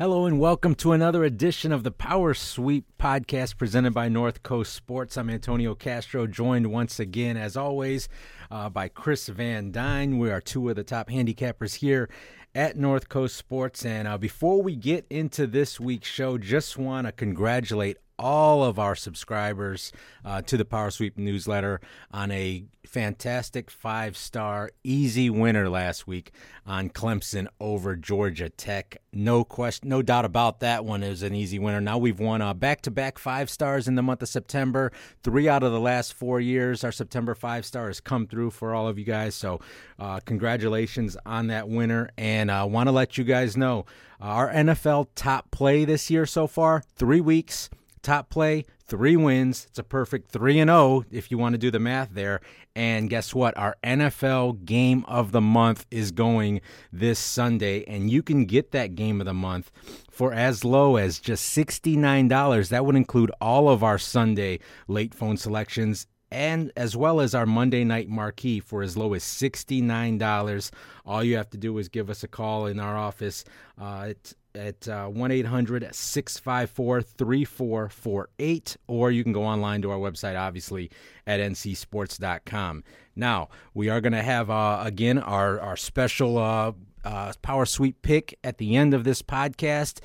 Hello and welcome to another edition of the Power Sweep podcast presented by North Coast Sports. I'm Antonio Castro, joined once again, as always, uh, by Chris Van Dyne. We are two of the top handicappers here at North Coast Sports. And uh, before we get into this week's show, just want to congratulate all of our subscribers uh, to the Power Sweep newsletter on a fantastic five star easy winner last week on Clemson over Georgia Tech. No question, no doubt about that one. It was an easy winner. Now we've won back to back five stars in the month of September. Three out of the last four years, our September five star has come through for all of you guys. So, uh, congratulations on that winner. And I uh, want to let you guys know our NFL top play this year so far three weeks top play, three wins. It's a perfect 3 and 0 if you want to do the math there. And guess what? Our NFL game of the month is going this Sunday and you can get that game of the month for as low as just $69. That would include all of our Sunday late phone selections and as well as our Monday night marquee for as low as $69. All you have to do is give us a call in our office. Uh, at uh, 1 800 654 3448, or you can go online to our website, obviously, at ncsports.com. Now, we are going to have, uh, again, our, our special uh, uh, Power Sweep pick at the end of this podcast.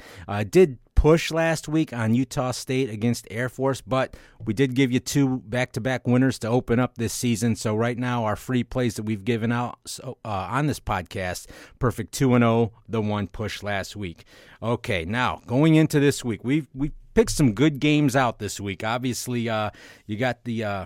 Did push last week on Utah State against Air Force, but we did give you two back-to-back winners to open up this season. So right now, our free plays that we've given out so, uh, on this podcast, perfect two and zero, oh, the one push last week. Okay, now going into this week, we've we picked some good games out this week. Obviously, uh, you got the uh,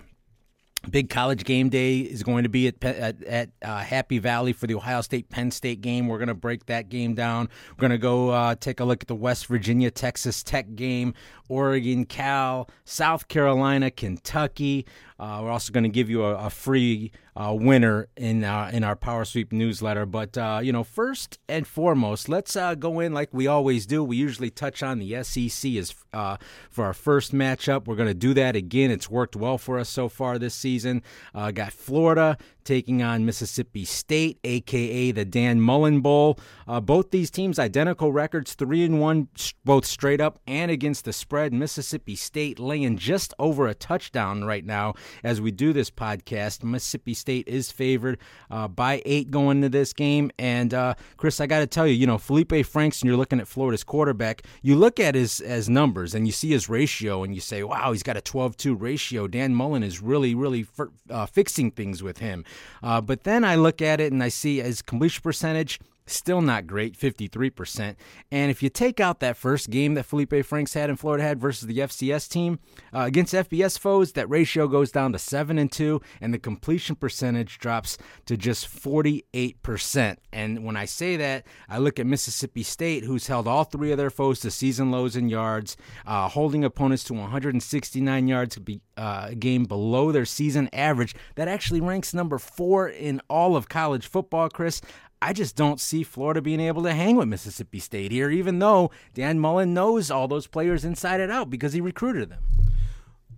Big college game day is going to be at at, at uh, Happy Valley for the Ohio State Penn State game. We're going to break that game down. We're going to go uh, take a look at the West Virginia Texas Tech game, Oregon Cal, South Carolina Kentucky. Uh, we're also going to give you a, a free uh, winner in uh, in our Power Sweep newsletter. But uh, you know, first and foremost, let's uh, go in like we always do. We usually touch on the SEC as uh, for our first matchup. We're going to do that again. It's worked well for us so far this season. got Florida taking on Mississippi State, aka the Dan Mullen Bowl. Uh, both these teams identical records, three and one, both straight up and against the spread. Mississippi State laying just over a touchdown right now as we do this podcast. Mississippi State is favored uh, by eight going into this game. And uh, Chris, I got to tell you, you know, Feleipe Franks, and you're looking at Florida's quarterback. You look at his as numbers and you see his ratio, and you say, "Wow, he's got a 12-2 ratio." Dan Mullen is really, really uh, fixing things with him. Uh, but then I look at it and I see his completion percentage Still not great, 53%. And if you take out that first game that Feleipe Franks had and Florida had versus the FCS team, uh, against FBS foes, that ratio goes down to 7 and 2, and the completion percentage drops to just 48%. And when I say that, I look at Mississippi State, who's held all three of their foes to season lows in yards, uh, holding opponents to 169 yards uh, a game below their season average. That actually ranks number four in all of college football, Chris. I just don't see Florida being able to hang with Mississippi State here, even though Dan Mullen knows all those players inside and out because he recruited them.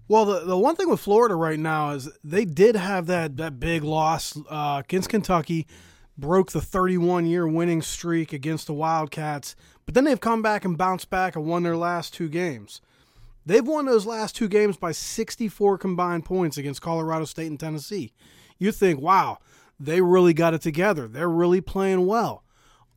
Well, the, the one thing with Florida right now is they did have that, that big loss uh, against Kentucky, broke the 31 year winning streak against the Wildcats, but then they've come back and bounced back and won their last two games. They've won those last two games by 64 combined points against Colorado State and Tennessee. You think, wow, they really got it together. They're really playing well.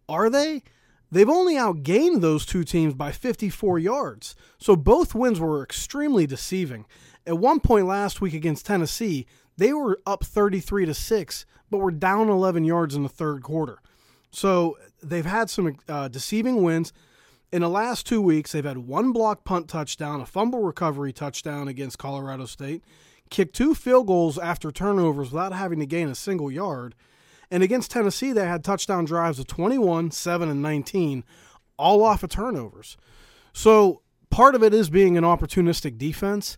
Are they? They've only outgained those two teams by 54 yards. So both wins were extremely deceiving. At one point last week against Tennessee, they were up 33 to 6, but were down 11 yards in the third quarter. So they've had some uh, deceiving wins. In the last two weeks, they've had one block punt touchdown, a fumble recovery touchdown against Colorado State, kicked two field goals after turnovers without having to gain a single yard. And against Tennessee, they had touchdown drives of 21, 7, and 19, all off of turnovers. So part of it is being an opportunistic defense.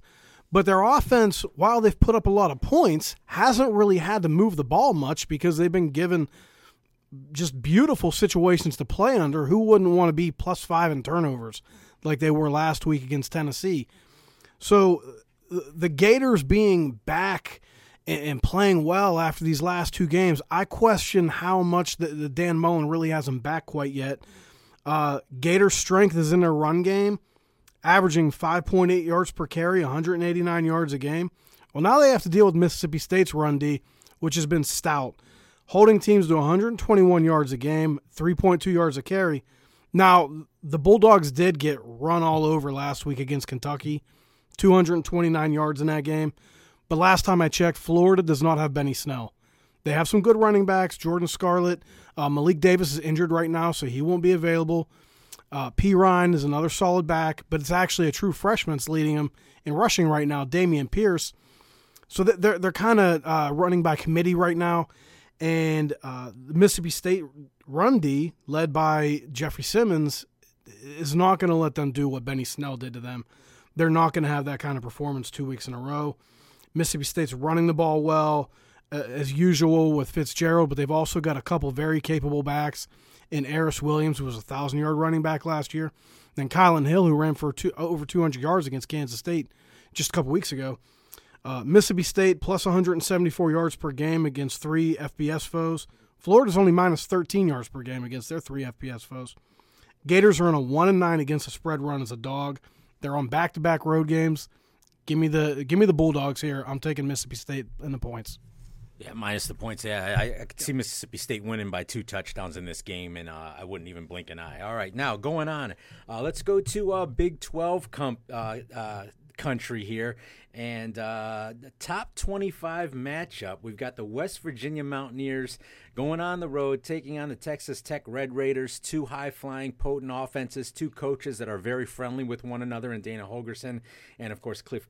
But their offense, while they've put up a lot of points, hasn't really had to move the ball much because they've been given just beautiful situations to play under. Who wouldn't want to be plus five in turnovers like they were last week against Tennessee? So the Gators being back and playing well after these last two games, I question how much the, the Dan Mullen really has them back quite yet. Uh, Gator strength is in their run game, averaging 5.8 yards per carry, 189 yards a game. Well, now they have to deal with Mississippi State's run D, which has been stout, holding teams to 121 yards a game, 3.2 yards a carry. Now, the Bulldogs did get run all over last week against Kentucky, 229 yards in that game. But last time I checked, Florida does not have Benny Snell. They have some good running backs. Jordan Scarlett, uh, Malik Davis is injured right now, so he won't be available. Uh, Ryan is another solid back, but it's actually a true freshman that's leading him in rushing right now, Dameon Pierce. So they're they're kind of uh, running by committee right now, and uh, Mississippi State run D, led by Jeffrey Simmons, is not going to let them do what Benny Snell did to them. They're not going to have that kind of performance two weeks in a row. Mississippi State's running the ball well, uh, as usual with Fitzgerald, but they've also got a couple very capable backs in Aeris Williams, who was a thousand yard running back last year, then Kylin Hill, who ran for two, over 200 yards against Kansas State just a couple weeks ago. Uh, Mississippi State plus 174 yards per game against three FBS foes. Florida's only minus 13 yards per game against their three FBS foes. Gators are in a one and nine against a spread run as a dog. They're on back to back road games. Give me the give me the Bulldogs here. I'm taking Mississippi State in the points. Yeah, minus the points. Yeah, I, I could see Mississippi State winning by two touchdowns in this game, and uh, I wouldn't even blink an eye. All right, now going on. Uh, let's go to uh, Big 12 comp, uh, uh, country here. And uh, the top 25 matchup, we've got the West Virginia Mountaineers going on the road, taking on the Texas Tech Red Raiders. Two high flying, potent offenses, two coaches that are very friendly with one another, and Dana Holgorsen, and of course, Cliff,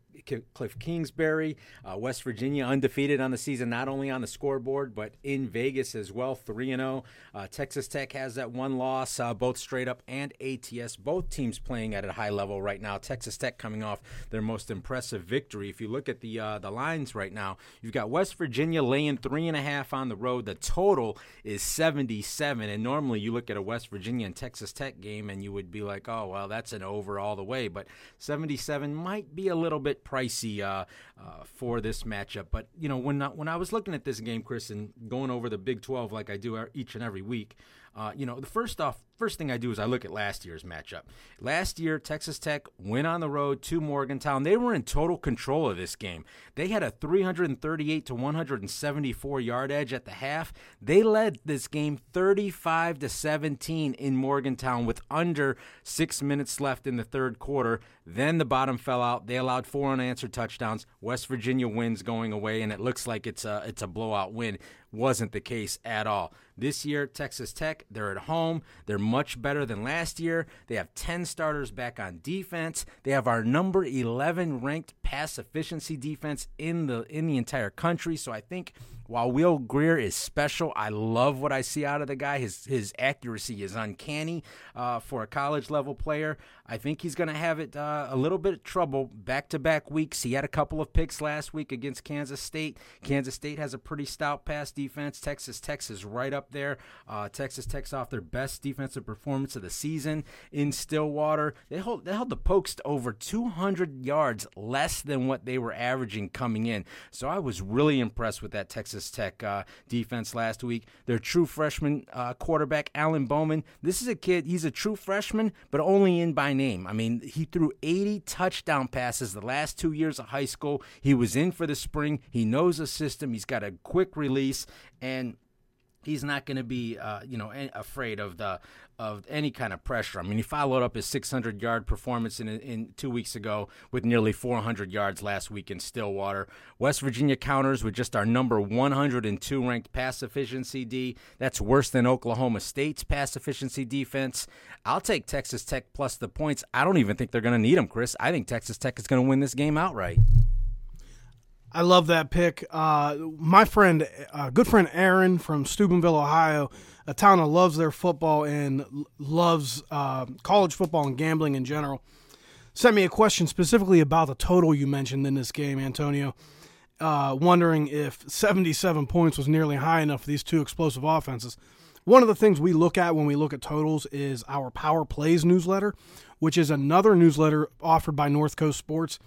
Cliff Kingsbury. Uh, West Virginia undefeated on the season, not only on the scoreboard, but in Vegas as well, 3 and 0. Uh, Texas Tech has that one loss, uh, both straight up and ATS. Both teams playing at a high level right now. Texas Tech coming off their most impressive victory victory. If you look at the uh, the lines right now, you've got West Virginia laying three and a half on the road. The total is 77. And normally you look at a West Virginia and Texas Tech game and you would be like, oh well, that's an over all the way. But 77 might be a little bit pricey uh, uh, for this matchup. But you know when when I was looking at this game, Chris, and going over the Big 12 like I do each and every week. Uh, you know, the first off, first thing I do is I look at last year's matchup. Last year, Texas Tech went on the road to Morgantown. They were in total control of this game. They had a 338 to 174 yard edge at the half. They led this game 35 to 17 in Morgantown with under six minutes left in the third quarter. Then the bottom fell out. They allowed four unanswered touchdowns. West Virginia wins going away, and it looks like it's a it's a blowout win. Wasn't the case at all. This year, Texas Tech, they're at home. They're much better than last year. They have 10 starters back on defense. They have our number 11 ranked pass efficiency defense in the in the entire country. So I think while Will Grier is special, I love what I see out of the guy. His his accuracy is uncanny uh, for a college level player. I think he's going to have it uh, a little bit of trouble back to back weeks. He had a couple of picks last week against Kansas State. Kansas State has a pretty stout pass defense. Texas Tech is right up there. Uh, Texas Tech's off their best defensive performance of the season in Stillwater. They hold they held the Pokes to over 200 yards less than what they were averaging coming in. So I was really impressed with that Texas Tech uh, defense last week. Their true freshman uh, quarterback Alan Bowman. This is a kid. He's a true freshman, but only in by name. I mean, he threw 80 touchdown passes the last two years of high school. He was in for the spring. He knows the system. He's got a quick release, and he's not going to be, uh, you know, afraid of the of any kind of pressure. I mean, he followed up his 600 yard performance in, in two weeks ago with nearly 400 yards last week in Stillwater. West Virginia counters with just our number 102 ranked pass efficiency D. That's worse than Oklahoma State's pass efficiency defense. I'll take Texas Tech plus the points. I don't even think they're going to need them, Chris. I think Texas Tech is going to win this game outright. I love that pick. Uh, my friend, uh, good friend Aaron from Steubenville, Ohio, a town that loves their football and loves uh, college football and gambling in general, sent me a question specifically about the total you mentioned in this game, Antonio. Uh, wondering if 77 points was nearly high enough for these two explosive offenses. One of the things we look at when we look at totals is our Power Plays newsletter, which is another newsletter offered by North Coast Sports.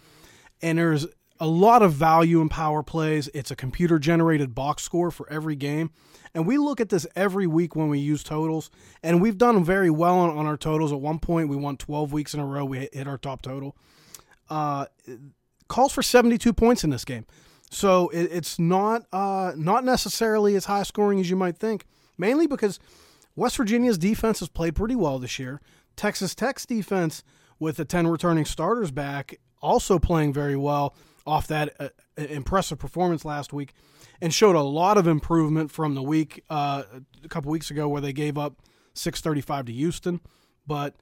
And there's a lot of value in power plays. It's a computer generated box score for every game. And we look at this every week when we use totals, and we've done very well on, on our totals. At one point, we won 12 weeks in a row. We hit our top total. Uh, calls for 72 points in this game. So it, it's not uh, not necessarily as high scoring as you might think, mainly because West Virginia's defense has played pretty well this year. Texas Tech's defense, with the 10 returning starters back, also playing very well off that uh, impressive performance last week and showed a lot of improvement from the week uh, a couple weeks ago where they gave up 635 to Houston, but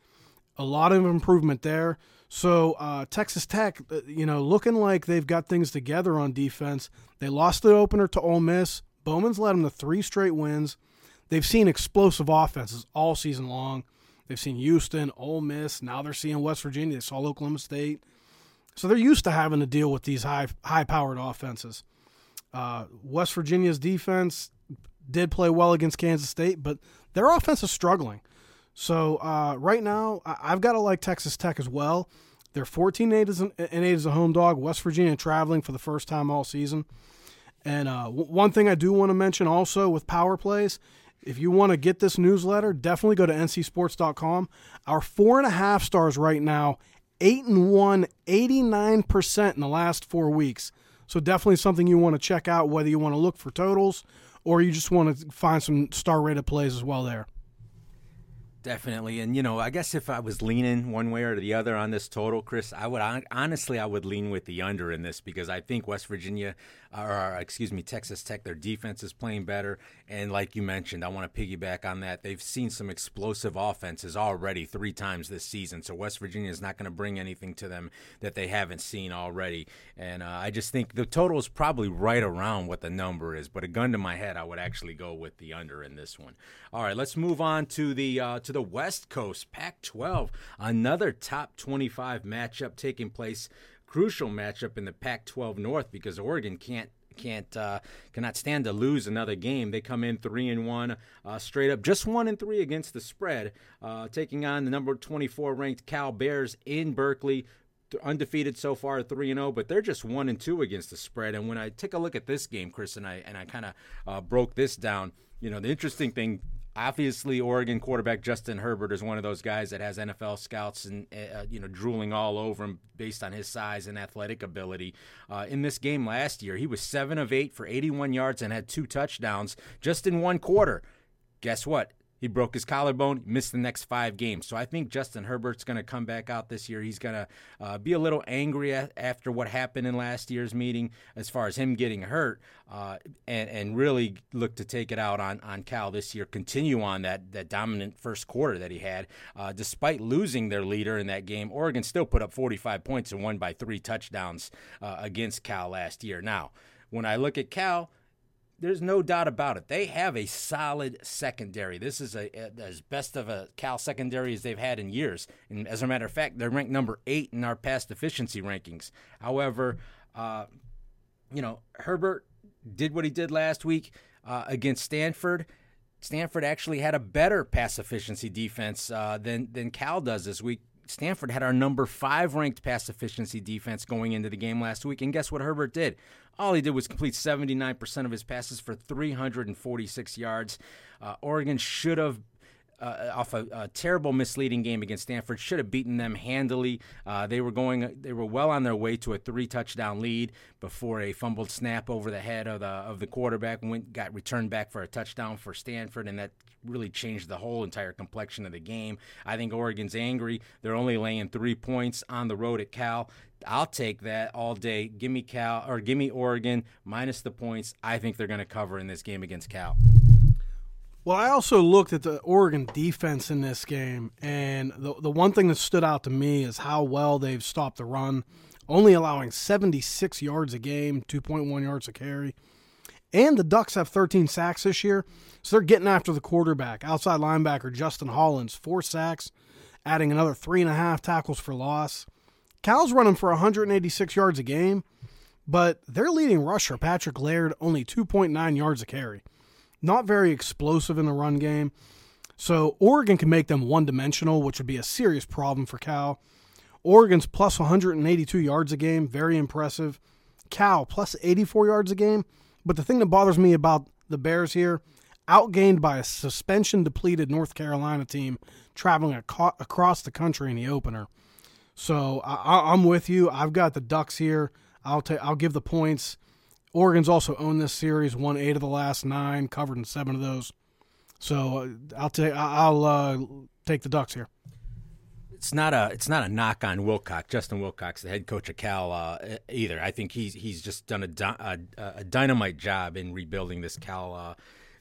a lot of improvement there. So uh, Texas Tech, uh, you know, looking like they've got things together on defense. They lost the opener to Ole Miss. Bowman's led them to three straight wins. They've seen explosive offenses all season long. They've seen Houston, Ole Miss. Now they're seeing West Virginia. They saw Oklahoma State. So they're used to having to deal with these high high powered offenses. Uh, West Virginia's defense did play well against Kansas State, but their offense is struggling. So uh, right now, I've got to like Texas Tech as well. They're 14 8 as, an, 8 as a home dog. West Virginia traveling for the first time all season. And uh, w- one thing I do want to mention also with power plays, if you want to get this newsletter, definitely go to ncsports.com. Our four and a half stars right now, eight and one, 89% in the last four weeks. So definitely something you want to check out, whether you want to look for totals or you just want to find some star rated plays as well there. Definitely, and you know, I guess if I was leaning one way or the other on this total, Chris, I would honestly I would lean with the under in this because I think West Virginia, or excuse me, Texas Tech, their defense is playing better, and like you mentioned, I want to piggyback on that. They've seen some explosive offenses already three times this season, so West Virginia is not going to bring anything to them that they haven't seen already, and uh, I just think the total is probably right around what the number is, but a gun to my head, I would actually go with the under in this one. All right, let's move on to the uh, to the West Coast, Pac 12. Another top 25 matchup taking place. Crucial matchup in the Pac 12 North because Oregon can't can't uh, cannot stand to lose another game. They come in three and one, uh, straight up, just one and three against the spread, uh, taking on the number 24 ranked Cal Bears in Berkeley. Undefeated so far, three and zero, but they're just one and two against the spread. And when I take a look at this game, Chris and I and I kind of uh, broke this down, you know, the interesting thing obviously Oregon quarterback Justin Herbert is one of those guys that has NFL scouts and uh, you know drooling all over him based on his size and athletic ability. Uh, in this game last year, he was seven of eight for 81 yards and had two touchdowns just in one quarter. Guess what? He broke his collarbone, missed the next five games. So I think Justin Herbert's going to come back out this year. He's going to uh, be a little angry after what happened in last year's meeting as far as him getting hurt uh, and, and really look to take it out on, on Cal this year, continue on that, that dominant first quarter that he had. Uh, despite losing their leader in that game, Oregon still put up 45 points and won by three touchdowns uh, against Cal last year. Now, when I look at Cal, there's no doubt about it. They have a solid secondary. This is a, a, as best of a Cal secondary as they've had in years. And as a matter of fact, they're ranked number eight in our pass efficiency rankings. However, uh, you know Herbert did what he did last week uh, against Stanford. Stanford actually had a better pass efficiency defense uh, than than Cal does this week. Stanford had our number five ranked pass efficiency defense going into the game last week, and guess what Herbert did? All he did was complete 79% of his passes for 346 yards. Uh, Oregon should have uh, off a, a, terrible misleading game against Stanford. Should have beaten them handily. Uh, they were going. They were well on their way to a three touchdown lead before a fumbled snap over the head of the of the quarterback went got returned back for a touchdown for Stanford, and that really changed the whole entire complexion of the game. I think Oregon's angry. They're only laying three points on the road at Cal. I'll take that all day. Give me Cal or give me Oregon minus the points. I think they're going to cover in this game against Cal. Well, I also looked at the Oregon defense in this game, and the the one thing that stood out to me is how well they've stopped the run, only allowing 76 yards a game, 2.1 yards a carry. And the Ducks have 13 sacks this year, so they're getting after the quarterback. Outside linebacker Justin Hollins, four sacks, adding another three and a half tackles for loss. Cal's running for 186 yards a game, but their leading rusher, Patrick Laird, only 2.9 yards a carry not very explosive in the run game. So Oregon can make them one dimensional, which would be a serious problem for Cal. Oregon's plus 182 yards a game, very impressive. Cal plus 84 yards a game. But the thing that bothers me about the Bears here, outgained by a suspension depleted North Carolina team traveling across the country in the opener. So I, am with you. I've got the Ducks here. I'll take. I'll give the points. Oregon's also owned this series, won eight of the last nine, covered in seven of those. So uh, I'll take. I'll uh, take the Ducks here it's not a it's not a knock on Wilcox, Justin Wilcox, the head coach of Cal, uh, either. I think he's he's just done a, a, a dynamite job in rebuilding this Cal uh,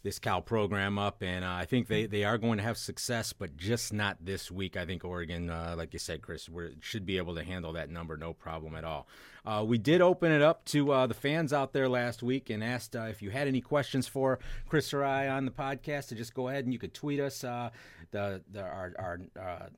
this Cal program up, and uh, I think they, they are going to have success, but just not this week. I think Oregon, uh, like you said, Chris, we should be able to handle that number no problem at all. Uh, we did open it up to uh, the fans out there last week and asked if you had any questions for Chris or I on the podcast to just go ahead and you could tweet us. the, the our, our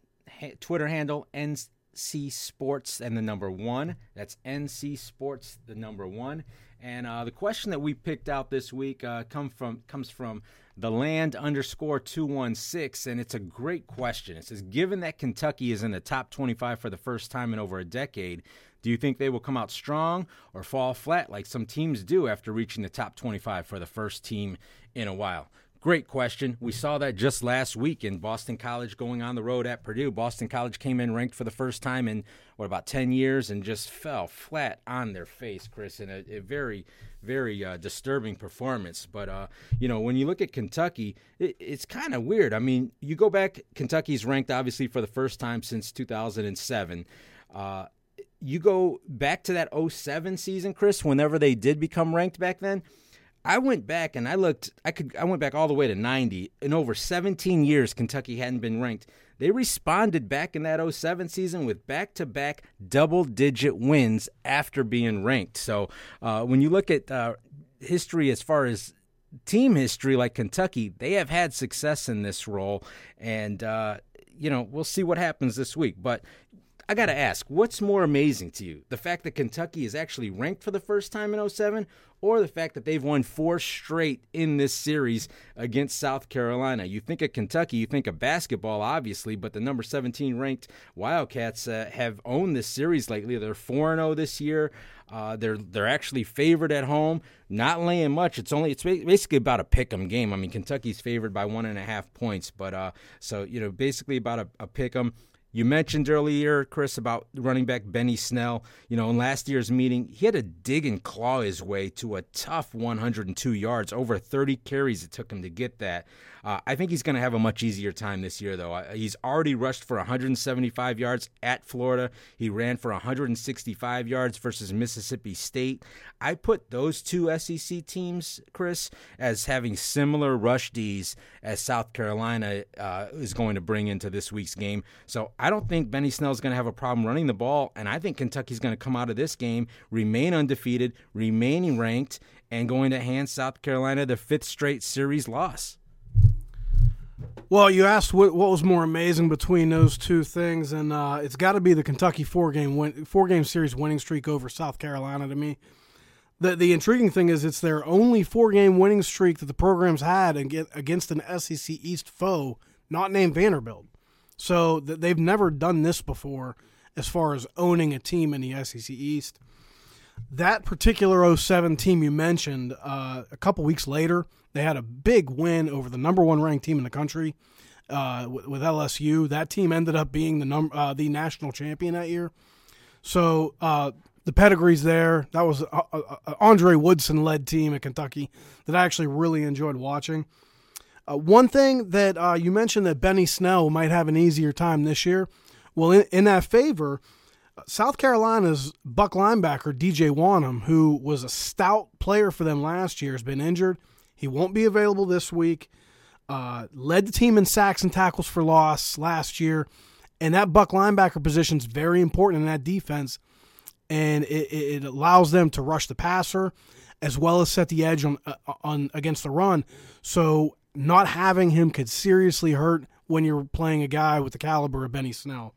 Twitter handle NC Sports and the number one. That's NC Sports the number one. And uh, the question that we picked out this week uh, come from comes from the land underscore two one six, and it's a great question. It says, given that Kentucky is in the top twenty five for the first time in over a decade, do you think they will come out strong or fall flat like some teams do after reaching the top twenty five for the first team in a while? Great question. We saw that just last week in Boston College going on the road at Purdue. Boston College came in ranked for the first time in what about 10 years and just fell flat on their face, Chris, in a, a very, very uh, disturbing performance. But, uh, you know, when you look at Kentucky, it, it's kind of weird. I mean, you go back, Kentucky's ranked obviously for the first time since 2007. Uh, you go back to that 07 season, Chris, whenever they did become ranked back then I went back and I looked. I could. I went back all the way to '90. In over 17 years, Kentucky hadn't been ranked. They responded back in that 07 season with back-to-back double-digit wins after being ranked. So uh, when you look at uh, history as far as team history, like Kentucky, they have had success in this role, and uh, you know we'll see what happens this week. But I got to ask, what's more amazing to you? The fact that Kentucky is actually ranked for the first time in 07 or the fact that they've won four straight in this series against South Carolina? You think of Kentucky, you think of basketball, obviously, but the number 17 ranked Wildcats uh, have owned this series lately. They're 4 0 this year. Uh, they're they're actually favored at home, not laying much. It's only it's basically about a pick 'em game. I mean, Kentucky's favored by one and a half points, but uh, so you know basically about a, a pick 'em. You mentioned earlier, Chris, about running back Benny Snell. You know, in last year's meeting, he had to dig and claw his way to a tough 102 yards, over 30 carries it took him to get that. Uh, I think he's going to have a much easier time this year, though. Uh, he's already rushed for 175 yards at Florida. He ran for 165 yards versus Mississippi State. I put those two SEC teams, Chris, as having similar rush Ds as South Carolina uh, is going to bring into this week's game. So I don't think Benny Snell is going to have a problem running the ball, and I think Kentucky's going to come out of this game, remain undefeated, remaining ranked, and going to hand South Carolina the fifth straight series loss. Well, you asked what what was more amazing between those two things, and uh, it's got to be the Kentucky four game win, four game series winning streak over South Carolina. To me, the the intriguing thing is it's their only four game winning streak that the program's had against an SEC East foe, not named Vanderbilt. So they've never done this before, as far as owning a team in the SEC East. That particular 07 team you mentioned, uh, a couple weeks later, they had a big win over the number one ranked team in the country uh, with, with, LSU. That team ended up being the num- uh, the national champion that year. So uh, the pedigree's there. That was an Andre Woodson led team at Kentucky that I actually really enjoyed watching. Uh, one thing that uh, you mentioned that Benny Snell might have an easier time this year. Well, in, in that favor, South Carolina's buck linebacker DJ Wonnum, who was a stout player for them last year, has been injured. He won't be available this week. Uh, led the team in sacks and tackles for loss last year, and that buck linebacker position is very important in that defense, and it, it allows them to rush the passer as well as set the edge on uh, on against the run. So not having him could seriously hurt when you're playing a guy with the caliber of Benny Snell.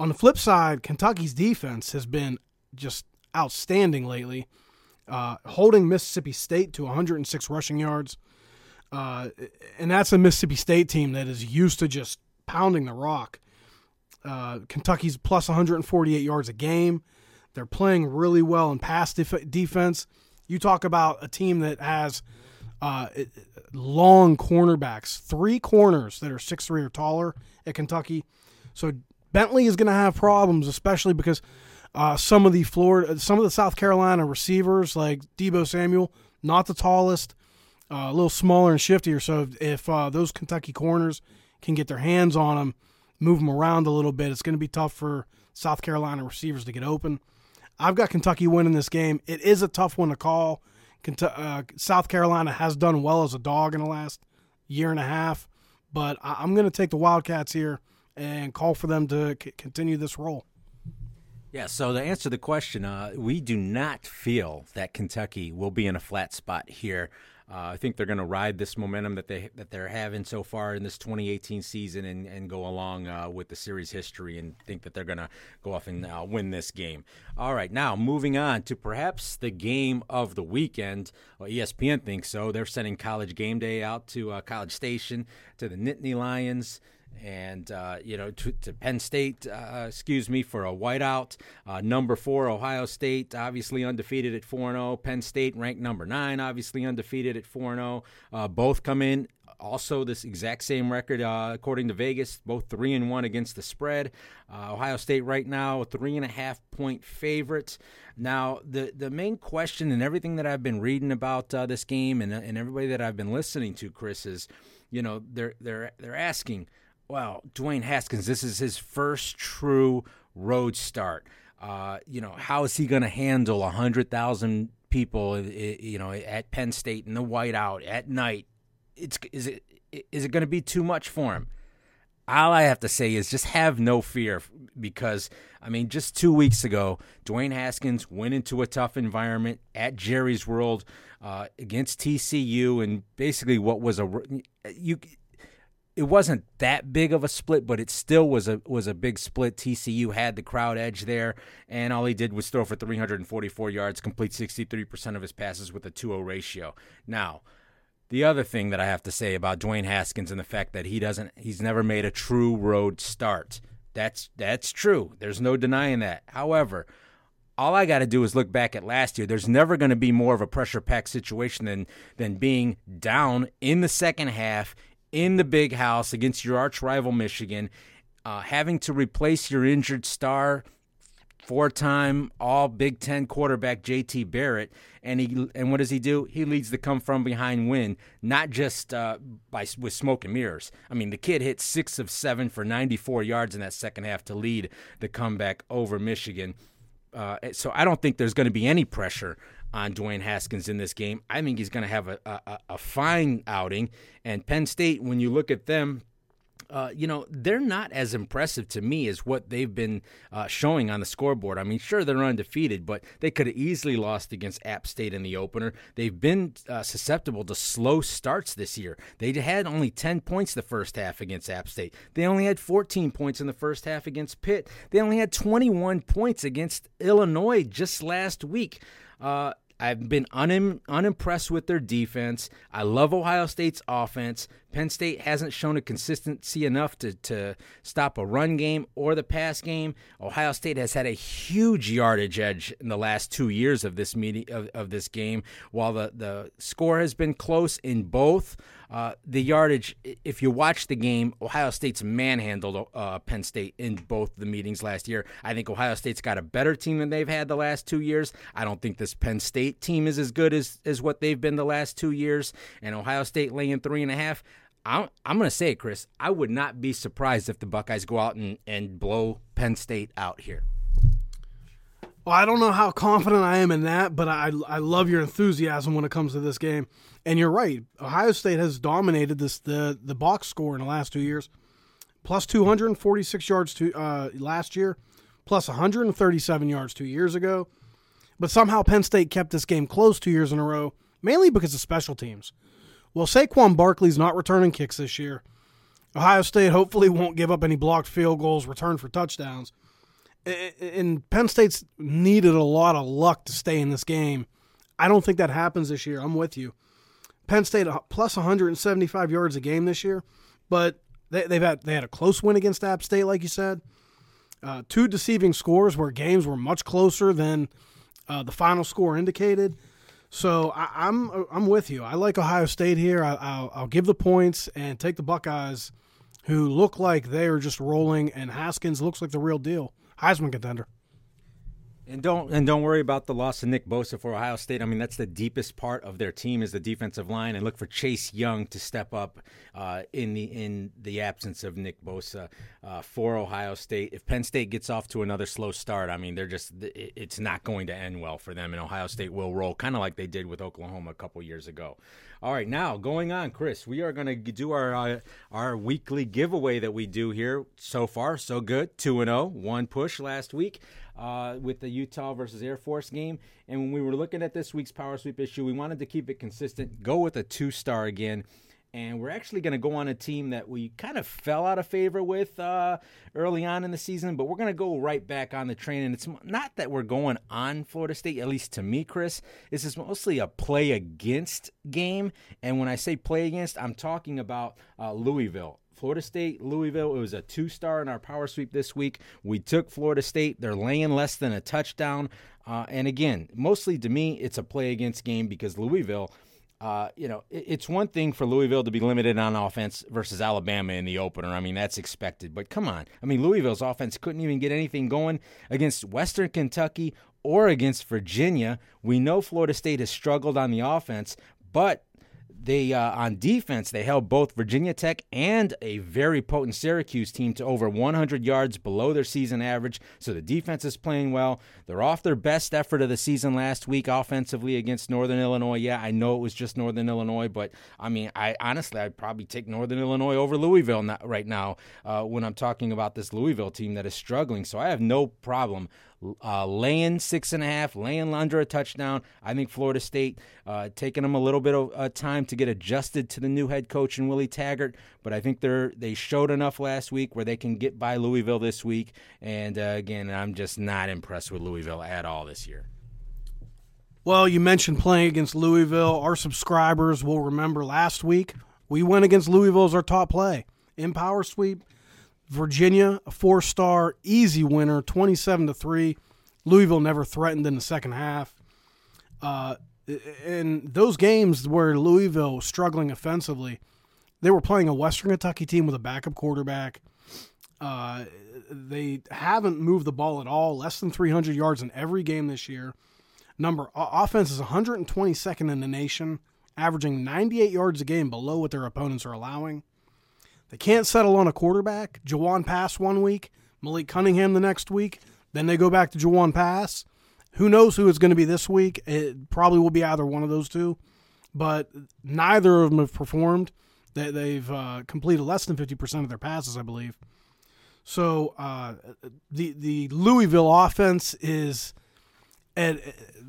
On the flip side, Kentucky's defense has been just outstanding lately uh, holding Mississippi State to 106 rushing yards. Uh, and that's a Mississippi State team that is used to just pounding the rock. Uh, Kentucky's plus 148 yards a game. They're playing really well in pass def- defense. You talk about a team that has uh, long cornerbacks, three corners that are six three or taller at Kentucky. So Bentley is going to have problems, especially because uh, some of the Florida, some of the South Carolina receivers like Deebo Samuel, not the tallest, uh, a little smaller and shiftier. So if uh, those Kentucky corners can get their hands on them, move them around a little bit, it's going to be tough for South Carolina receivers to get open. I've got Kentucky winning this game. It is a tough one to call. Uh, South Carolina has done well as a dog in the last year and a half, but I'm going to take the Wildcats here and call for them to c- continue this role. Yeah, so to answer the question, uh, we do not feel that Kentucky will be in a flat spot here. Uh, I think they're going to ride this momentum that they that they're having so far in this 2018 season and, and go along uh, with the series history and think that they're going to go off and uh, win this game. All right, now moving on to perhaps the game of the weekend. Well, ESPN thinks so. They're sending College Game Day out to uh, College Station to the Nittany Lions and uh, you know to, to Penn State, uh, excuse me, for a whiteout. Uh, number four, Ohio State, obviously undefeated at four and zero. Oh. Penn State ranked number nine, obviously undefeated at four and zero. Oh. Uh, both come in also this exact same record uh, according to Vegas, both three and one against the spread. Uh, Ohio State right now three and a half point favorite. Now the the main question and everything that I've been reading about this game and and everybody that I've been listening to, Chris, is you know they're they're they're asking well, Dwayne Haskins, this is his first true road start. Uh, you know, how is he going to handle 100,000 people, you know, at Penn State in the whiteout at night? It's is it is it going to be too much for him? All I have to say is just have no fear because I mean, just two weeks ago, Dwayne Haskins went into a tough environment at Jerry's World uh, against TCU, and basically what was a you it wasn't that big of a split, but it still was a was a big split. TCU had the crowd edge there, and all he did was throw for 344 yards, complete 63% of his passes with a 2-0 ratio. Now, the other thing that I have to say about Dwayne Haskins and the fact that he doesn't he's never made a true road start. That's that's true. There's no denying that. However, all I got to do is look back at last year. There's never going to be more of a pressure packed situation than than being down in the second half in the big house against your arch rival Michigan, uh, having to replace your injured star four-time All Big Ten quarterback J.T. Barrett, and he and what does he do? He leads the come from behind win, not just uh, by with smoke and mirrors. I mean, the kid hit six of seven for 94 yards in that second half to lead the comeback over Michigan. Uh, so I don't think there's going to be any pressure on Dwayne Haskins in this game. I think he's going to have a, a, a, fine outing. And Penn State, when you look at them, uh, you know, they're not as impressive to me as what they've been uh, showing on the scoreboard. I mean, sure, they're undefeated, but they could have easily lost against App State in the opener. They've been uh, susceptible to slow starts this year. They had only 10 points the first half against App State. They only had 14 points in the first half against Pitt. They only had 21 points against Illinois just last week. Uh, I've been unim- unimpressed with their defense. I love Ohio State's offense. Penn State hasn't shown a consistency enough to, to stop a run game or the pass game. Ohio State has had a huge yardage edge in the last two years of this meeting of, of this game. While the, the score has been close in both, uh, the yardage, if you watch the game, Ohio State's manhandled uh, Penn State in both the meetings last year. I think Ohio State's got a better team than they've had the last two years. I don't think this Penn State team is as good as, as what they've been the last two years. And Ohio State laying three and a half. I'm, I'm going to say it, Chris. I would not be surprised if the Buckeyes go out and, and blow Penn State out here. Well, I don't know how confident I am in that, but I I love your enthusiasm when it comes to this game. And you're right. Ohio State has dominated this the the box score in the last two years. Plus 246 yards to uh, last year, plus 137 yards two years ago. But somehow Penn State kept this game close two years in a row, mainly because of special teams. Well, Saquon Barkley's not returning kicks this year. Ohio State hopefully won't give up any blocked field goals, return for touchdowns and Penn State's needed a lot of luck to stay in this game. I don't think that happens this year. I'm with you. Penn State uh, plus 175 yards a game this year, but they, have had they had a close win against App State, like you said. Uh, two deceiving scores where games were much closer than uh, the final score indicated. So I, am I'm, I'm with you. I like Ohio State here. I, will I'll give the points and take the Buckeyes, who look like they are just rolling, and Haskins looks like the real deal, Heisman contender. And don't and don't worry about the loss of Nick Bosa for Ohio State. I mean, that's the deepest part of their team is the defensive line, and look for Chase Young to step up uh, in the in the absence of Nick Bosa uh, for Ohio State. If Penn State gets off to another slow start, I mean, they're just it's not going to end well for them, and Ohio State will roll kind of like they did with Oklahoma a couple years ago. All right, now going on, Chris, we are going to do our uh, our weekly giveaway that we do here. So far, so good. Two and zero, oh, one push last week uh, with the Utah versus Air Force game. And when we were looking at this week's power sweep issue, we wanted to keep it consistent, go with a two star again. And we're actually going to go on a team that we kind of fell out of favor with uh, early on in the season, but we're going to go right back on the train. And it's not that we're going on Florida State, at least to me, Chris. This is mostly a play against game. And when I say play against, I'm talking about uh, Louisville. Florida State, Louisville. It was a two star in our power sweep this week. We took Florida State. They're laying less than a touchdown. Uh, and again, mostly to me, it's a play against game because Louisville. Uh, you know, it's one thing for Louisville to be limited on offense versus Alabama in the opener. I mean, that's expected. But come on. I mean, Louisville's offense couldn't even get anything going against Western Kentucky or against Virginia. We know Florida State has struggled on the offense, but they uh, on defense they held both Virginia Tech and a very potent Syracuse team to over 100 yards below their season average. So the defense is playing well. They're off their best effort of the season last week offensively against Northern Illinois. Yeah, I know it was just Northern Illinois, but I mean, I honestly I'd probably take Northern Illinois over Louisville right now uh, when I'm talking about this Louisville team that is struggling. So I have no problem uh, laying six and a half, laying under a touchdown. I think Florida State uh, taking them a little bit of uh, time to get adjusted to the new head coach and Willie Taggart, but I think they're they showed enough last week where they can get by Louisville this week. And uh, again, I'm just not impressed with Louisville at all this year. Well, you mentioned playing against Louisville. Our subscribers will remember last week we went against Louisville as our top play in power sweep. Virginia, a four star, easy winner, 27 to 3. Louisville never threatened in the second half. Uh, in those games where Louisville was struggling offensively, they were playing a Western Kentucky team with a backup quarterback. Uh, they haven't moved the ball at all, less than 300 yards in every game this year. Number offense is 122nd in the nation, averaging 98 yards a game below what their opponents are allowing. They can't settle on a quarterback. Jawon Pass one week, Malik Cunningham the next week. Then they go back to Jawon Pass. Who knows who it's going to be this week? It probably will be either one of those two, but neither of them have performed. They, they've uh, completed less than 50% of their passes, I believe. So uh, the the Louisville offense is at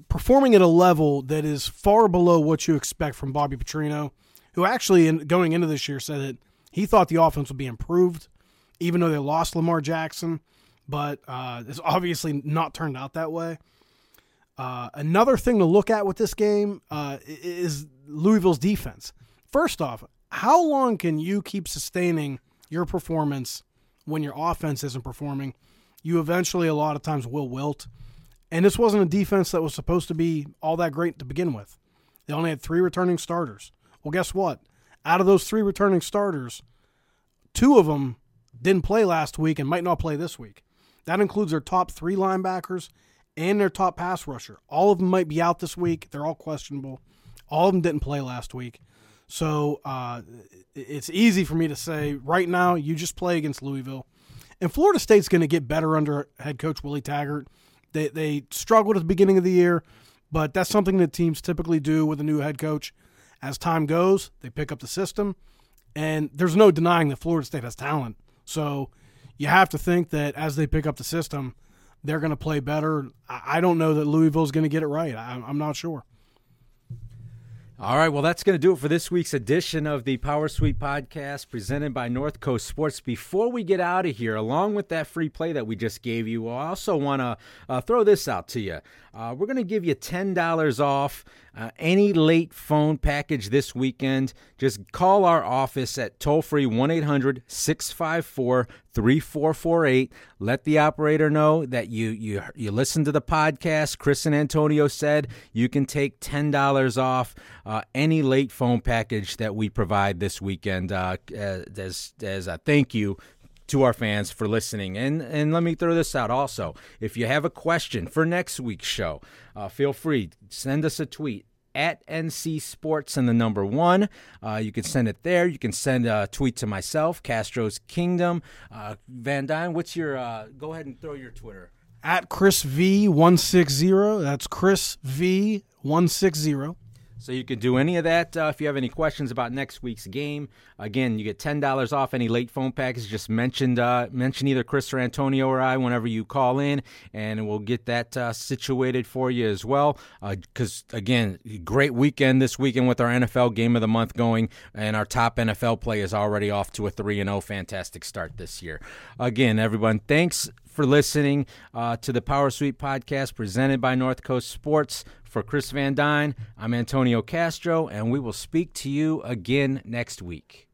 performing at a level that is far below what you expect from Bobby Petrino, who actually in, going into this year said that he thought the offense would be improved, even though they lost Lamar Jackson, but uh, it's obviously not turned out that way. Uh, another thing to look at with this game uh, is Louisville's defense. First off, how long can you keep sustaining your performance when your offense isn't performing? You eventually, a lot of times, will wilt. And this wasn't a defense that was supposed to be all that great to begin with. They only had three returning starters. Well, guess what? Out of those three returning starters, two of them didn't play last week and might not play this week. That includes their top three linebackers and their top pass rusher. All of them might be out this week. They're all questionable. All of them didn't play last week. So uh, it's easy for me to say right now, you just play against Louisville. And Florida State's going to get better under head coach Willie Taggart. They, they struggled at the beginning of the year, but that's something that teams typically do with a new head coach. As time goes, they pick up the system, and there's no denying that Florida State has talent. So you have to think that as they pick up the system, they're going to play better. I don't know that Louisville's going to get it right. I'm not sure. All right, well, that's going to do it for this week's edition of the Power Sweep podcast presented by North Coast Sports. Before we get out of here, along with that free play that we just gave you, I also want to uh, throw this out to you. Uh, we're going to give you $10 off uh, any late phone package this weekend. Just call our office at toll free 1 800 654 3448. Let the operator know that you you you listen to the podcast. Chris and Antonio said you can take $10 off uh, any late phone package that we provide this weekend uh, as, as a thank you to our fans for listening. And and let me throw this out also. If you have a question for next week's show, uh, feel free send us a tweet at NC Sports and the number one. Uh, you can send it there. You can send a tweet to myself, Castro's Kingdom. Uh, Van Dyne, what's your? Uh, go ahead and throw your Twitter. At Chris V one six zero. That's Chris V one six zero. So you can do any of that. Uh, if you have any questions about next week's game, again, you get ten dollars off any late phone package. Just mention uh, mention either Chris or Antonio or I whenever you call in, and we'll get that uh, situated for you as well. Because uh, again, great weekend this weekend with our NFL Game of the Month going, and our top NFL play is already off to a three and zero fantastic start this year. Again, everyone, thanks for listening uh, to the Power Sweep podcast presented by North Coast Sports. For Chris Van Dyne, I'm Antonio Castro, and we will speak to you again next week.